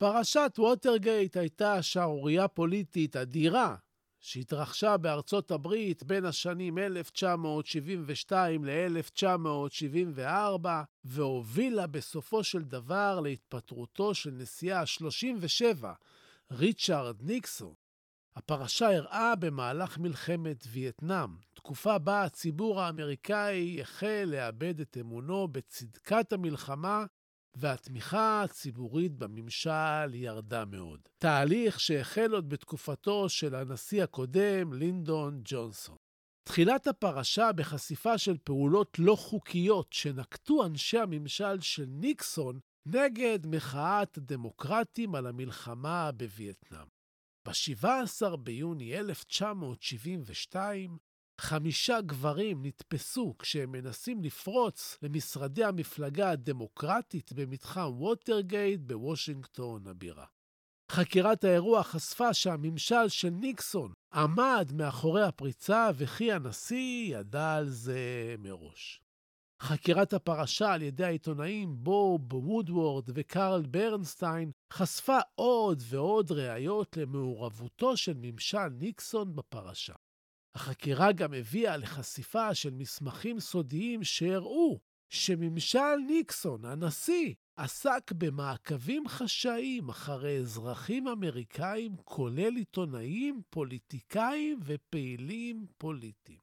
פרשת ווטרגייט הייתה שערורייה פוליטית אדירה שהתרחשה בארצות הברית בין השנים 1972 ל-1974, והובילה בסופו של דבר להתפטרותו של נשיאה ה-37, ריצ'רד ניקסון. הפרשה אירעה במהלך מלחמת וייטנאם, תקופה בה הציבור האמריקאי החל לאבד את אמונו בצדקת המלחמה והתמיכה הציבורית בממשל ירדה מאוד. תהליך שהחל עוד בתקופתו של הנשיא הקודם, לינדון ג'ונסון. תחילת הפרשה בחשיפה של פעולות לא חוקיות שנקטו אנשי הממשל של ניקסון נגד מחאת הדמוקרטים על המלחמה בווייטנאם. ב-17 ביוני 1972 חמישה גברים נתפסו כשהם מנסים לפרוץ למשרדי המפלגה הדמוקרטית במתחם ווטרגייט בוושינגטון הבירה. חקירת האירוע חשפה שהממשל של ניקסון עמד מאחורי הפריצה וכי הנשיא ידע על זה מראש. חקירת הפרשה על ידי העיתונאים בוב וודוורד וקרל ברנסטיין חשפה עוד ועוד ראיות למעורבותו של ממשל ניקסון בפרשה. החקירה גם הביאה לחשיפה של מסמכים סודיים שהראו שממשל ניקסון, הנשיא, עסק במעקבים חשאיים אחרי אזרחים אמריקאים, כולל עיתונאים, פוליטיקאים ופעילים פוליטיים.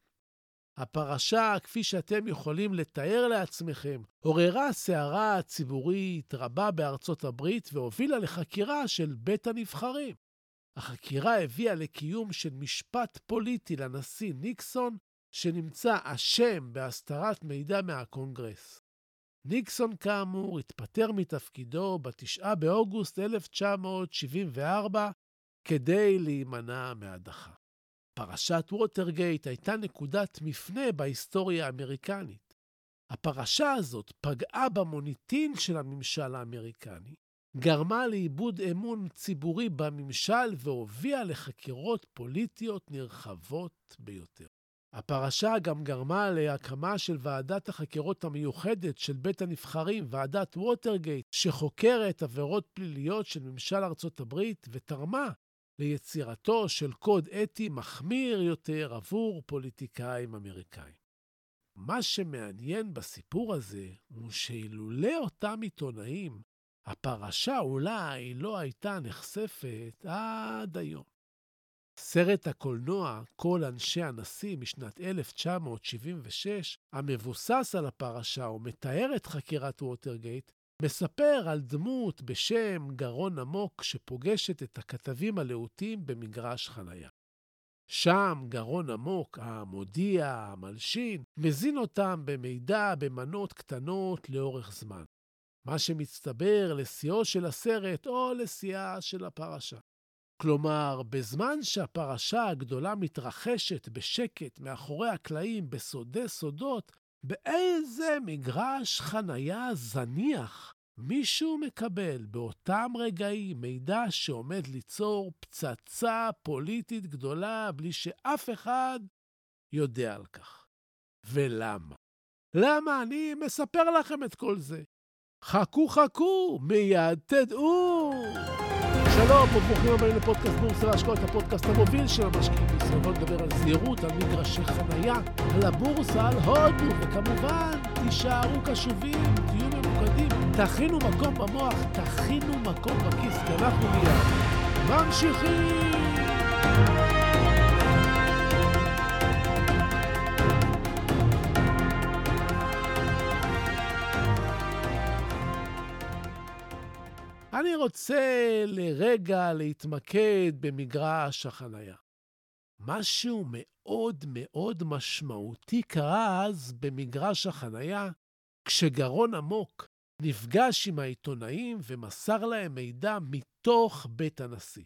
הפרשה, כפי שאתם יכולים לתאר לעצמכם, עוררה סערה ציבורית רבה בארצות הברית והובילה לחקירה של בית הנבחרים. החקירה הביאה לקיום של משפט פוליטי לנשיא ניקסון, שנמצא אשם בהסתרת מידע מהקונגרס. ניקסון, כאמור, התפטר מתפקידו ב-9 באוגוסט 1974 כדי להימנע מהדחה. פרשת ווטרגייט הייתה נקודת מפנה בהיסטוריה האמריקנית. הפרשה הזאת פגעה במוניטין של הממשל האמריקני, גרמה לאיבוד אמון ציבורי בממשל והובילה לחקירות פוליטיות נרחבות ביותר. הפרשה גם גרמה להקמה של ועדת החקירות המיוחדת של בית הנבחרים, ועדת ווטרגייט, שחוקרת עבירות פליליות של ממשל ארצות הברית ותרמה ליצירתו של קוד אתי מחמיר יותר עבור פוליטיקאים אמריקאים. מה שמעניין בסיפור הזה הוא שאילולא אותם עיתונאים הפרשה אולי לא הייתה נחשפת עד היום. סרט הקולנוע "כל אנשי הנשיא" משנת 1976, המבוסס על הפרשה ומתאר את חקירת ווטרגייט, מספר על דמות בשם גרון עמוק שפוגשת את הכתבים הלהוטים במגרש חניה. שם גרון עמוק, המודיע, המלשין, מזין אותם במידע במנות קטנות לאורך זמן. מה שמצטבר לשיאו של הסרט או לשיאה של הפרשה. כלומר, בזמן שהפרשה הגדולה מתרחשת בשקט מאחורי הקלעים בסודי סודות, באיזה מגרש חנייה זניח מישהו מקבל באותם רגעים מידע שעומד ליצור פצצה פוליטית גדולה בלי שאף אחד יודע על כך. ולמה? למה אני מספר לכם את כל זה? חכו חכו, מיד תדעו. שלום וברוכים הבאים לפודקאסט בורסה להשקעות, הפודקאסט המוביל של המשקיעים בישראל. בואו נדבר על זהירות, על מגרשי חנייה, על הבורסה, על הודו, וכמובן, תישארו קשובים, תהיו ממוקדים, תכינו מקום במוח, תכינו מקום בכיס, כי אנחנו מיד ממשיכים. אני רוצה לרגע להתמקד במגרש החנייה. משהו מאוד מאוד משמעותי קרה אז במגרש החנייה, כשגרון עמוק נפגש עם העיתונאים ומסר להם מידע מתוך בית הנשיא.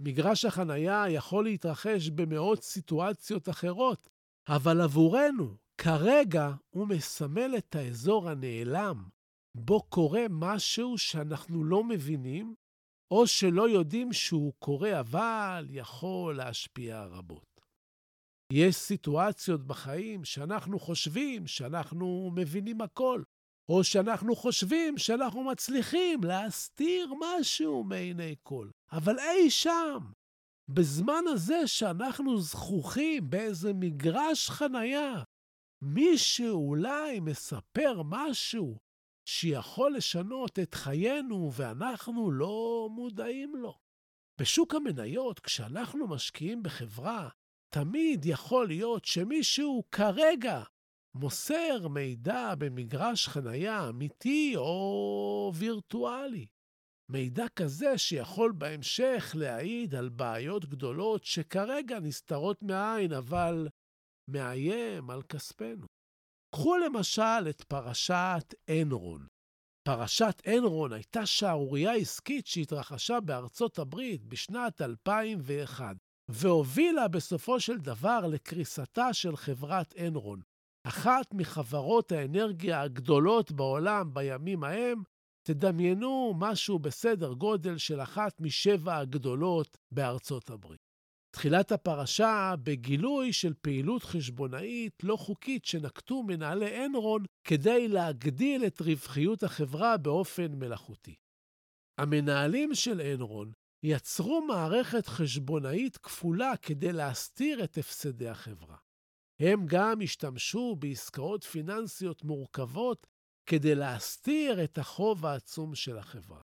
מגרש החנייה יכול להתרחש במאות סיטואציות אחרות, אבל עבורנו, כרגע הוא מסמל את האזור הנעלם, בו קורה משהו שאנחנו לא מבינים, או שלא יודעים שהוא קורה, אבל יכול להשפיע רבות. יש סיטואציות בחיים שאנחנו חושבים שאנחנו מבינים הכל, או שאנחנו חושבים שאנחנו מצליחים להסתיר משהו מעיני כל. אבל אי שם, בזמן הזה שאנחנו זכוכים באיזה מגרש חנייה, מישהו אולי מספר משהו שיכול לשנות את חיינו ואנחנו לא מודעים לו. בשוק המניות, כשאנחנו משקיעים בחברה, תמיד יכול להיות שמישהו כרגע מוסר מידע במגרש חנייה אמיתי או וירטואלי. מידע כזה שיכול בהמשך להעיד על בעיות גדולות שכרגע נסתרות מהעין, אבל מאיים על כספנו. קחו למשל את פרשת אנרון. פרשת אנרון הייתה שערורייה עסקית שהתרחשה בארצות הברית בשנת 2001, והובילה בסופו של דבר לקריסתה של חברת אנרון, אחת מחברות האנרגיה הגדולות בעולם בימים ההם, תדמיינו משהו בסדר גודל של אחת משבע הגדולות בארצות הברית. תחילת הפרשה בגילוי של פעילות חשבונאית לא חוקית שנקטו מנהלי אנרון כדי להגדיל את רווחיות החברה באופן מלאכותי. המנהלים של אנרון יצרו מערכת חשבונאית כפולה כדי להסתיר את הפסדי החברה. הם גם השתמשו בעסקאות פיננסיות מורכבות כדי להסתיר את החוב העצום של החברה.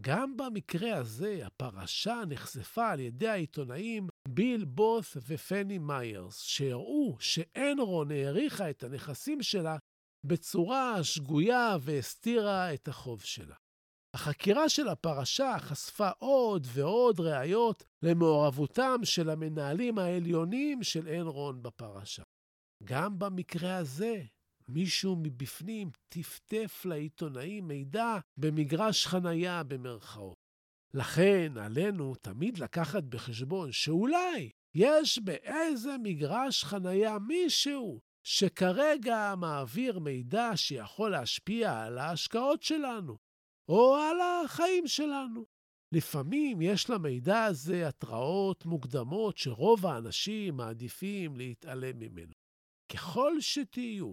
גם במקרה הזה, הפרשה נחשפה על ידי העיתונאים ביל בות' ופני מיירס, שהראו שאנרון העריכה את הנכסים שלה בצורה שגויה והסתירה את החוב שלה. החקירה של הפרשה חשפה עוד ועוד ראיות למעורבותם של המנהלים העליונים של אנרון בפרשה. גם במקרה הזה, מישהו מבפנים טפטף לעיתונאים מידע במגרש חנייה במרכאות. לכן עלינו תמיד לקחת בחשבון שאולי יש באיזה מגרש חנייה מישהו שכרגע מעביר מידע שיכול להשפיע על ההשקעות שלנו, או על החיים שלנו. לפעמים יש למידע הזה התראות מוקדמות שרוב האנשים מעדיפים להתעלם ממנו. ככל שתהיו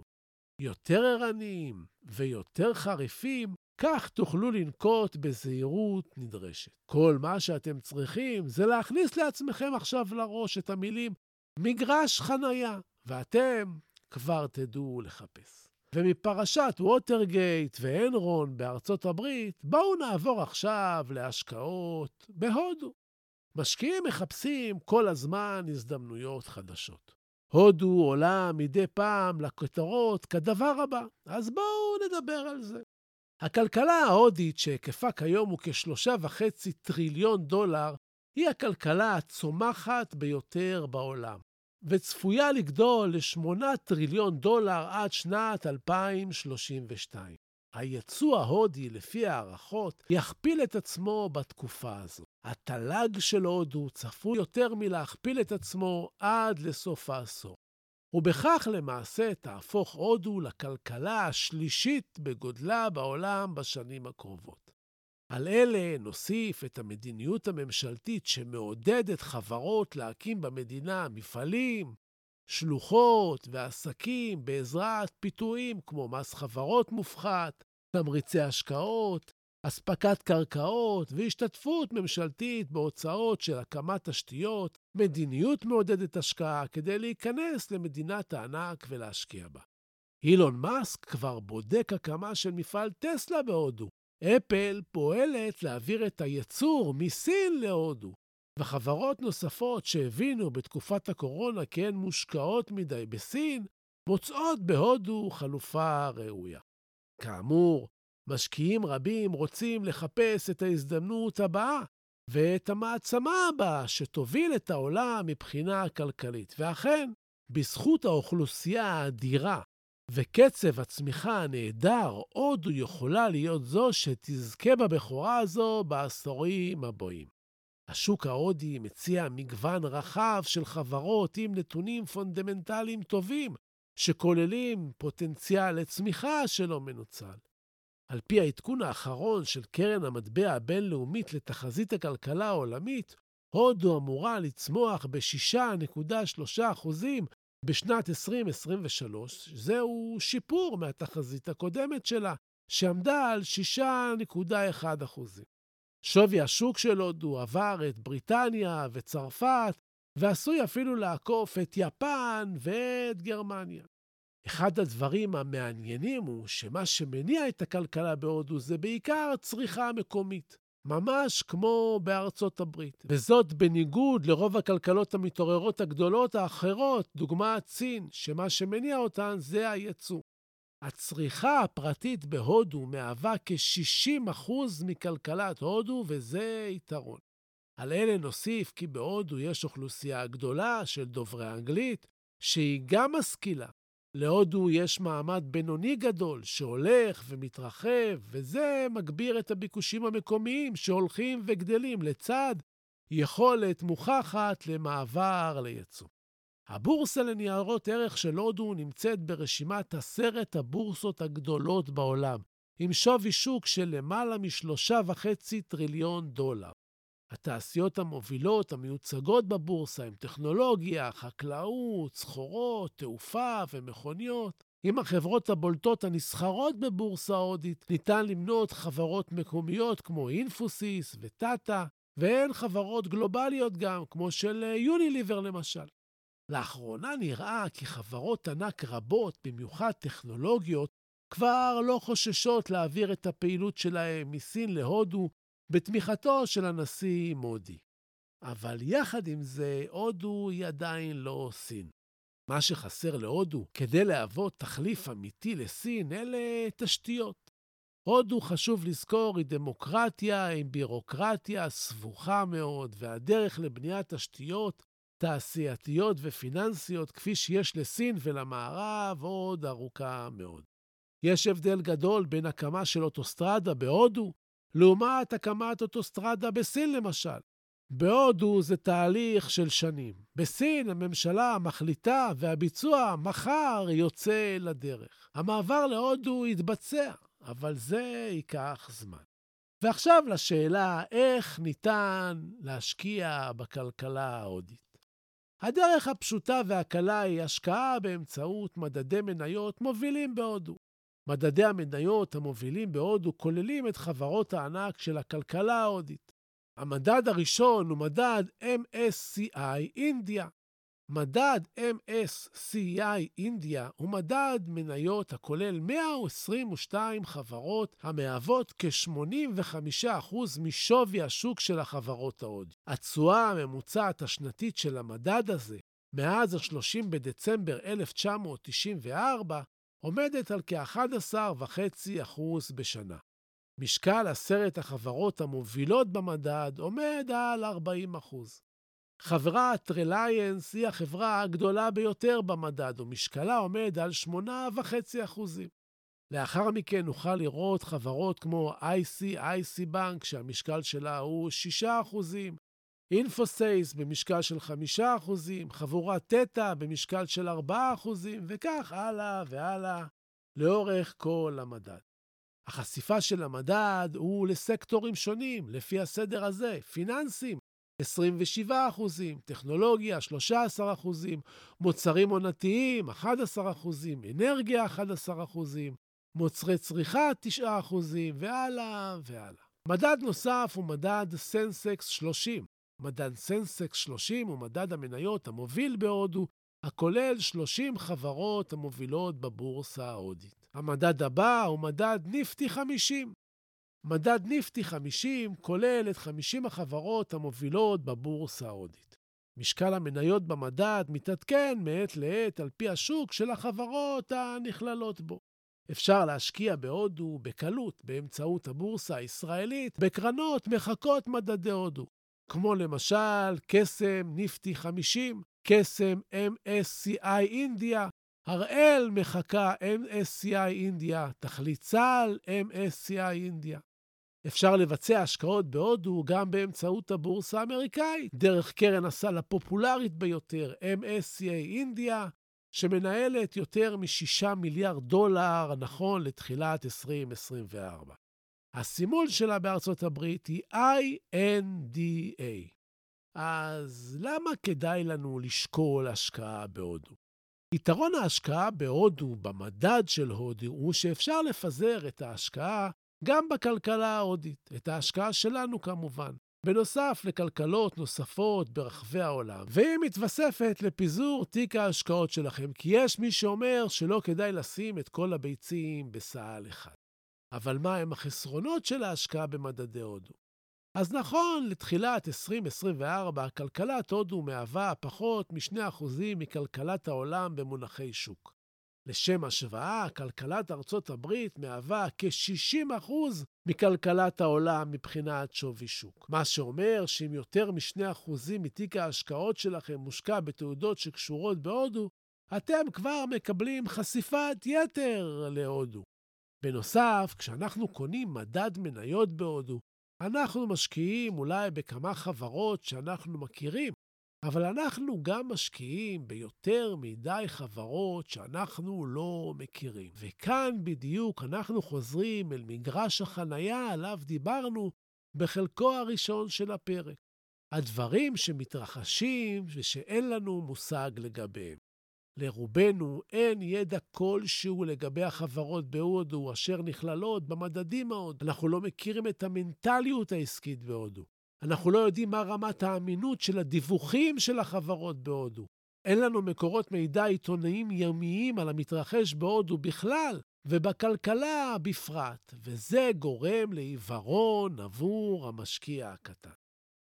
יותר ערניים ויותר חריפים, כך תוכלו לנקוט בזהירות נדרשת. כל מה שאתם צריכים זה להכניס לעצמכם עכשיו לראש את המילים מגרש חנייה, ואתם כבר תדעו לחפש. ומפרשת ווטרגייט ואנרון בארצות הברית, בואו נעבור עכשיו להשקעות בהודו. משקיעים מחפשים כל הזמן הזדמנויות חדשות. הודו עולה מדי פעם לכותרות כדבר הבא, אז בואו נדבר על זה. הכלכלה ההודית, שהיקפה כיום הוא כשלושה וחצי טריליון דולר, היא הכלכלה הצומחת ביותר בעולם, וצפויה לגדול לשמונה טריליון דולר עד שנת 2032. היצוא ההודי, לפי הערכות, יכפיל את עצמו בתקופה הזו. התל"ג של הודו צפוי יותר מלהכפיל את עצמו עד לסוף העשור. ובכך למעשה תהפוך הודו לכלכלה השלישית בגודלה בעולם בשנים הקרובות. על אלה נוסיף את המדיניות הממשלתית שמעודדת חברות להקים במדינה מפעלים, שלוחות ועסקים בעזרת פיתויים כמו מס חברות מופחת, תמריצי השקעות, אספקת קרקעות והשתתפות ממשלתית בהוצאות של הקמת תשתיות, מדיניות מעודדת השקעה כדי להיכנס למדינת הענק ולהשקיע בה. אילון מאסק כבר בודק הקמה של מפעל טסלה בהודו. אפל פועלת להעביר את הייצור מסין להודו. וחברות נוספות שהבינו בתקופת הקורונה כי הן מושקעות מדי בסין, מוצאות בהודו חלופה ראויה. כאמור, משקיעים רבים רוצים לחפש את ההזדמנות הבאה ואת המעצמה הבאה שתוביל את העולם מבחינה כלכלית. ואכן, בזכות האוכלוסייה האדירה וקצב הצמיחה הנהדר, הודו יכולה להיות זו שתזכה בבכורה הזו בעשורים הבאים. השוק ההודי מציע מגוון רחב של חברות עם נתונים פונדמנטליים טובים, שכוללים פוטנציאל לצמיחה שלא מנוצל. על פי העדכון האחרון של קרן המטבע הבינלאומית לתחזית הכלכלה העולמית, הודו אמורה לצמוח ב-6.3% בשנת 2023. זהו שיפור מהתחזית הקודמת שלה, שעמדה על 6.1%. שווי השוק של הודו עבר את בריטניה וצרפת, ועשוי אפילו לעקוף את יפן ואת גרמניה. אחד הדברים המעניינים הוא שמה שמניע את הכלכלה בהודו זה בעיקר צריכה מקומית, ממש כמו בארצות הברית. וזאת בניגוד לרוב הכלכלות המתעוררות הגדולות האחרות, דוגמת סין, שמה שמניע אותן זה הייצוא. הצריכה הפרטית בהודו מהווה כ-60% מכלכלת הודו, וזה יתרון. על אלה נוסיף כי בהודו יש אוכלוסייה גדולה של דוברי אנגלית, שהיא גם משכילה. להודו יש מעמד בינוני גדול שהולך ומתרחב, וזה מגביר את הביקושים המקומיים שהולכים וגדלים לצד יכולת מוכחת למעבר ליצוא. הבורסה לניירות ערך של הודו נמצאת ברשימת עשרת הבורסות הגדולות בעולם, עם שווי שוק של למעלה משלושה וחצי טריליון דולר. התעשיות המובילות המיוצגות בבורסה הן טכנולוגיה, חקלאות, סחורות, תעופה ומכוניות. עם החברות הבולטות הנסחרות בבורסה ההודית ניתן למנות חברות מקומיות כמו אינפוסיס וטאטה, והן חברות גלובליות גם, כמו של יוניליבר למשל. לאחרונה נראה כי חברות ענק רבות, במיוחד טכנולוגיות, כבר לא חוששות להעביר את הפעילות שלהם מסין להודו בתמיכתו של הנשיא מודי. אבל יחד עם זה, הודו היא עדיין לא סין. מה שחסר להודו כדי להוות תחליף אמיתי לסין אלה תשתיות. הודו, חשוב לזכור, היא דמוקרטיה עם בירוקרטיה סבוכה מאוד, והדרך לבניית תשתיות תעשייתיות ופיננסיות, כפי שיש לסין ולמערב, עוד ארוכה מאוד. יש הבדל גדול בין הקמה של אוטוסטרדה בהודו לעומת הקמת אוטוסטרדה בסין, למשל. בהודו זה תהליך של שנים. בסין הממשלה מחליטה והביצוע מחר יוצא לדרך. המעבר להודו יתבצע, אבל זה ייקח זמן. ועכשיו לשאלה איך ניתן להשקיע בכלכלה ההודית. הדרך הפשוטה והקלה היא השקעה באמצעות מדדי מניות מובילים בהודו. מדדי המניות המובילים בהודו כוללים את חברות הענק של הכלכלה ההודית. המדד הראשון הוא מדד MSCI אינדיה. מדד MSCI אינדיה הוא מדד מניות הכולל 122 חברות המהוות כ-85% משווי השוק של החברות ההודיות. התשואה הממוצעת השנתית של המדד הזה מאז ה-30 בדצמבר 1994 עומדת על כ-11.5% בשנה. משקל עשרת החברות המובילות במדד עומד על 40%. חברת רליינס היא החברה הגדולה ביותר במדד, ומשקלה עומד על 8.5%. לאחר מכן נוכל לראות חברות כמו ICIC בנק, שהמשקל שלה הוא 6%, אינפוסייס במשקל של 5%, חבורת תטא במשקל של 4%, וכך הלאה והלאה לאורך כל המדד. החשיפה של המדד הוא לסקטורים שונים, לפי הסדר הזה, פיננסים, 27 אחוזים, טכנולוגיה 13 אחוזים, מוצרים עונתיים 11 אחוזים, אנרגיה 11 אחוזים, מוצרי צריכה 9 אחוזים, והלאה והלאה. מדד נוסף הוא מדד סנסקס 30. מדד סנסקס 30 הוא מדד המניות המוביל בהודו, הכולל 30 חברות המובילות בבורסה ההודית. המדד הבא הוא מדד ניפטי 50. מדד ניפטי 50 כולל את 50 החברות המובילות בבורסה ההודית. משקל המניות במדד מתעדכן מעת לעת על פי השוק של החברות הנכללות בו. אפשר להשקיע בהודו בקלות באמצעות הבורסה הישראלית בקרנות מחקות מדדי הודו, כמו למשל קסם ניפטי 50, קסם MSCI אינדיה, הראל מחקה MSCI אינדיה, תכלית צה"ל MSCI אינדיה. אפשר לבצע השקעות בהודו גם באמצעות הבורסה האמריקאית, דרך קרן הסל הפופולרית ביותר, MSCA אינדיה, שמנהלת יותר מ-6 מיליארד דולר, נכון לתחילת 2024. הסימול שלה בארצות הברית היא INDA. אז למה כדאי לנו לשקול השקעה בהודו? יתרון ההשקעה בהודו, במדד של הודו, הוא שאפשר לפזר את ההשקעה גם בכלכלה ההודית, את ההשקעה שלנו כמובן. בנוסף לכלכלות נוספות ברחבי העולם, והיא מתווספת לפיזור תיק ההשקעות שלכם, כי יש מי שאומר שלא כדאי לשים את כל הביצים בסל אחד. אבל מה הם החסרונות של ההשקעה במדדי הודו? אז נכון, לתחילת 2024, כלכלת הודו מהווה פחות מ-2% מכלכלת העולם במונחי שוק. לשם השוואה, כלכלת ארצות הברית מהווה כ-60% מכלכלת העולם מבחינת שווי שוק. מה שאומר שאם יותר מ-2% מתיק ההשקעות שלכם מושקע בתעודות שקשורות בהודו, אתם כבר מקבלים חשיפת יתר להודו. בנוסף, כשאנחנו קונים מדד מניות בהודו, אנחנו משקיעים אולי בכמה חברות שאנחנו מכירים, אבל אנחנו גם משקיעים ביותר מדי חברות שאנחנו לא מכירים. וכאן בדיוק אנחנו חוזרים אל מגרש החנייה עליו דיברנו בחלקו הראשון של הפרק. הדברים שמתרחשים ושאין לנו מושג לגביהם. לרובנו אין ידע כלשהו לגבי החברות בהודו אשר נכללות במדדים ההודו. אנחנו לא מכירים את המנטליות העסקית בהודו. אנחנו לא יודעים מה רמת האמינות של הדיווחים של החברות בהודו. אין לנו מקורות מידע עיתונאיים ימיים על המתרחש בהודו בכלל, ובכלכלה בפרט, וזה גורם לעיוורון עבור המשקיע הקטן.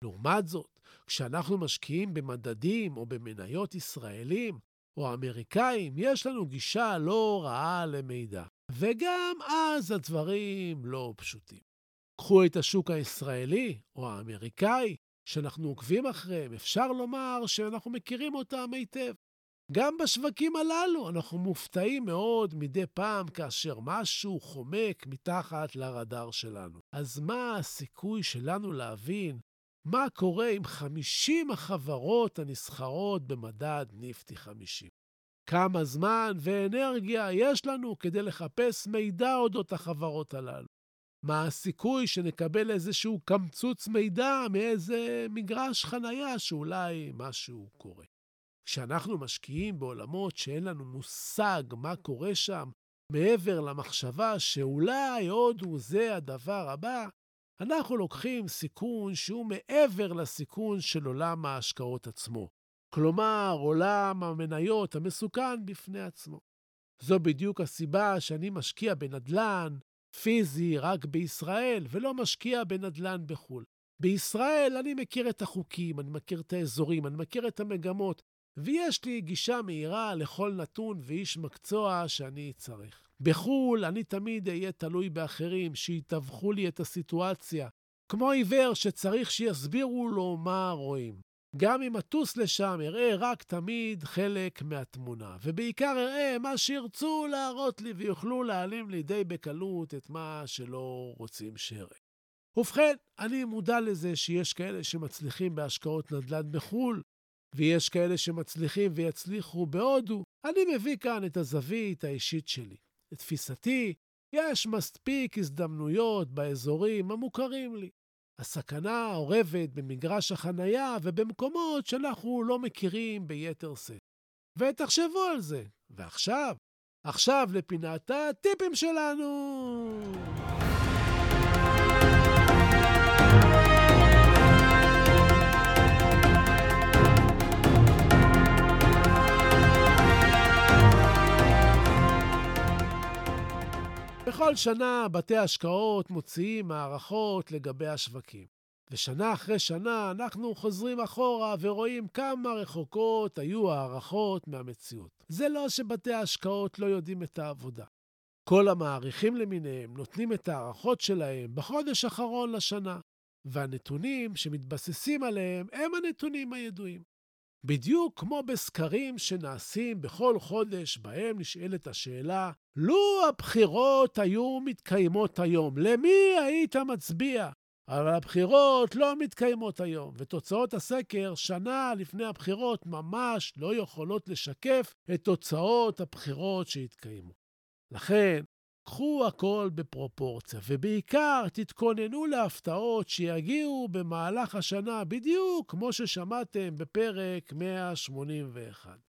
לעומת זאת, כשאנחנו משקיעים במדדים או במניות ישראלים או אמריקאים, יש לנו גישה לא רעה למידע. וגם אז הדברים לא פשוטים. קחו את השוק הישראלי או האמריקאי, שאנחנו עוקבים אחריהם, אפשר לומר שאנחנו מכירים אותם היטב. גם בשווקים הללו אנחנו מופתעים מאוד מדי פעם כאשר משהו חומק מתחת לרדאר שלנו. אז מה הסיכוי שלנו להבין מה קורה עם 50 החברות הנסחרות במדד ניפטי 50? כמה זמן ואנרגיה יש לנו כדי לחפש מידע אודות החברות הללו? מה הסיכוי שנקבל איזשהו קמצוץ מידע מאיזה מגרש חנייה שאולי משהו קורה. כשאנחנו משקיעים בעולמות שאין לנו מושג מה קורה שם, מעבר למחשבה שאולי הודו זה הדבר הבא, אנחנו לוקחים סיכון שהוא מעבר לסיכון של עולם ההשקעות עצמו. כלומר, עולם המניות המסוכן בפני עצמו. זו בדיוק הסיבה שאני משקיע בנדל"ן, פיזי רק בישראל, ולא משקיע בנדל"ן בחו"ל. בישראל אני מכיר את החוקים, אני מכיר את האזורים, אני מכיר את המגמות, ויש לי גישה מהירה לכל נתון ואיש מקצוע שאני צריך. בחו"ל אני תמיד אהיה תלוי באחרים שיתווכו לי את הסיטואציה, כמו עיוור שצריך שיסבירו לו מה רואים. גם אם אטוס לשם, אראה רק תמיד חלק מהתמונה, ובעיקר אראה מה שירצו להראות לי ויוכלו להעלים לי די בקלות את מה שלא רוצים שאראה. ובכן, אני מודע לזה שיש כאלה שמצליחים בהשקעות נדל"ן בחו"ל, ויש כאלה שמצליחים ויצליחו בהודו. אני מביא כאן את הזווית האישית שלי. לתפיסתי, יש מספיק הזדמנויות באזורים המוכרים לי. הסכנה אורבת במגרש החנייה ובמקומות שאנחנו לא מכירים ביתר שאת. ותחשבו על זה. ועכשיו, עכשיו לפינת הטיפים שלנו. בכל שנה בתי השקעות מוציאים הערכות לגבי השווקים. ושנה אחרי שנה אנחנו חוזרים אחורה ורואים כמה רחוקות היו הערכות מהמציאות. זה לא שבתי ההשקעות לא יודעים את העבודה. כל המעריכים למיניהם נותנים את ההערכות שלהם בחודש האחרון לשנה, והנתונים שמתבססים עליהם הם הנתונים הידועים. בדיוק כמו בסקרים שנעשים בכל חודש, בהם נשאלת השאלה, לו הבחירות היו מתקיימות היום, למי היית מצביע? אבל הבחירות לא מתקיימות היום, ותוצאות הסקר שנה לפני הבחירות ממש לא יכולות לשקף את תוצאות הבחירות שהתקיימו. לכן, קחו הכל בפרופורציה, ובעיקר תתכוננו להפתעות שיגיעו במהלך השנה, בדיוק כמו ששמעתם בפרק 181.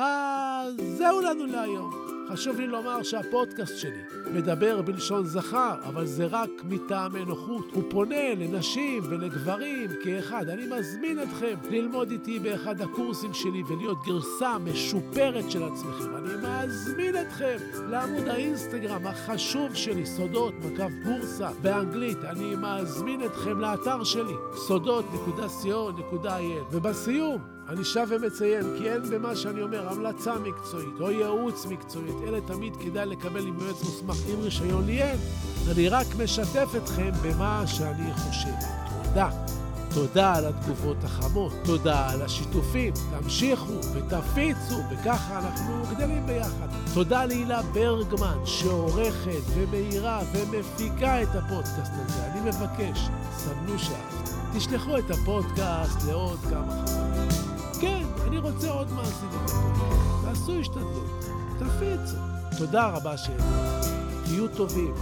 אז זהו לנו להיום. חשוב לי לומר שהפודקאסט שלי מדבר בלשון זכר, אבל זה רק מטעמי נוחות. הוא פונה לנשים ולגברים כאחד. אני מזמין אתכם ללמוד איתי באחד הקורסים שלי ולהיות גרסה משופרת של עצמכם. אני מזמין אתכם לעמוד האינסטגרם החשוב שלי, סודות, מקו בורסה, באנגלית. אני מזמין אתכם לאתר שלי, סודות.co.il. ובסיום, אני שב ומציין כי אין במה שאני אומר המלצה מקצועית או ייעוץ מקצועית, אלא תמיד כדאי לקבל עם יועץ מוסמך עם רישיון ליאן. אני רק משתף אתכם במה שאני חושב. תודה. תודה על התגובות החמות, תודה על השיתופים. תמשיכו ותפיצו, וככה אנחנו גדלים ביחד. תודה להילה ברגמן, שעורכת ומאירה ומפיקה את הפודקאסט הזה. אני מבקש, סמנו שאהבתם. תשלחו את הפודקאסט לעוד כמה חברים. אני רוצה עוד מאזינים. תעשו השתדלות, תפיצו. תודה רבה שהבאתם. תהיו טובים.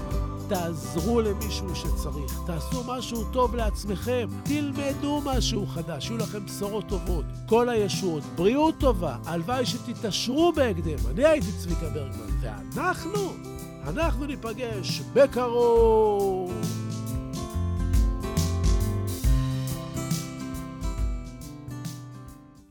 תעזרו למישהו שצריך, תעשו משהו טוב לעצמכם, תלמדו משהו חדש, יהיו לכם בשורות טובות. כל הישועות, בריאות טובה, הלוואי שתתעשרו בהקדם. אני הייתי צביקה ברגמן, ואנחנו, אנחנו ניפגש בקרוב.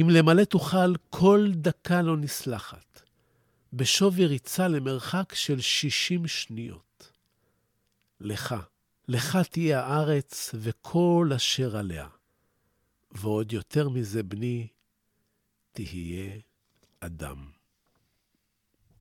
אם למלא תוכל, כל דקה לא נסלחת, בשווי ריצה למרחק של שישים שניות. לך, לך תהיה הארץ וכל אשר עליה, ועוד יותר מזה, בני, תהיה אדם.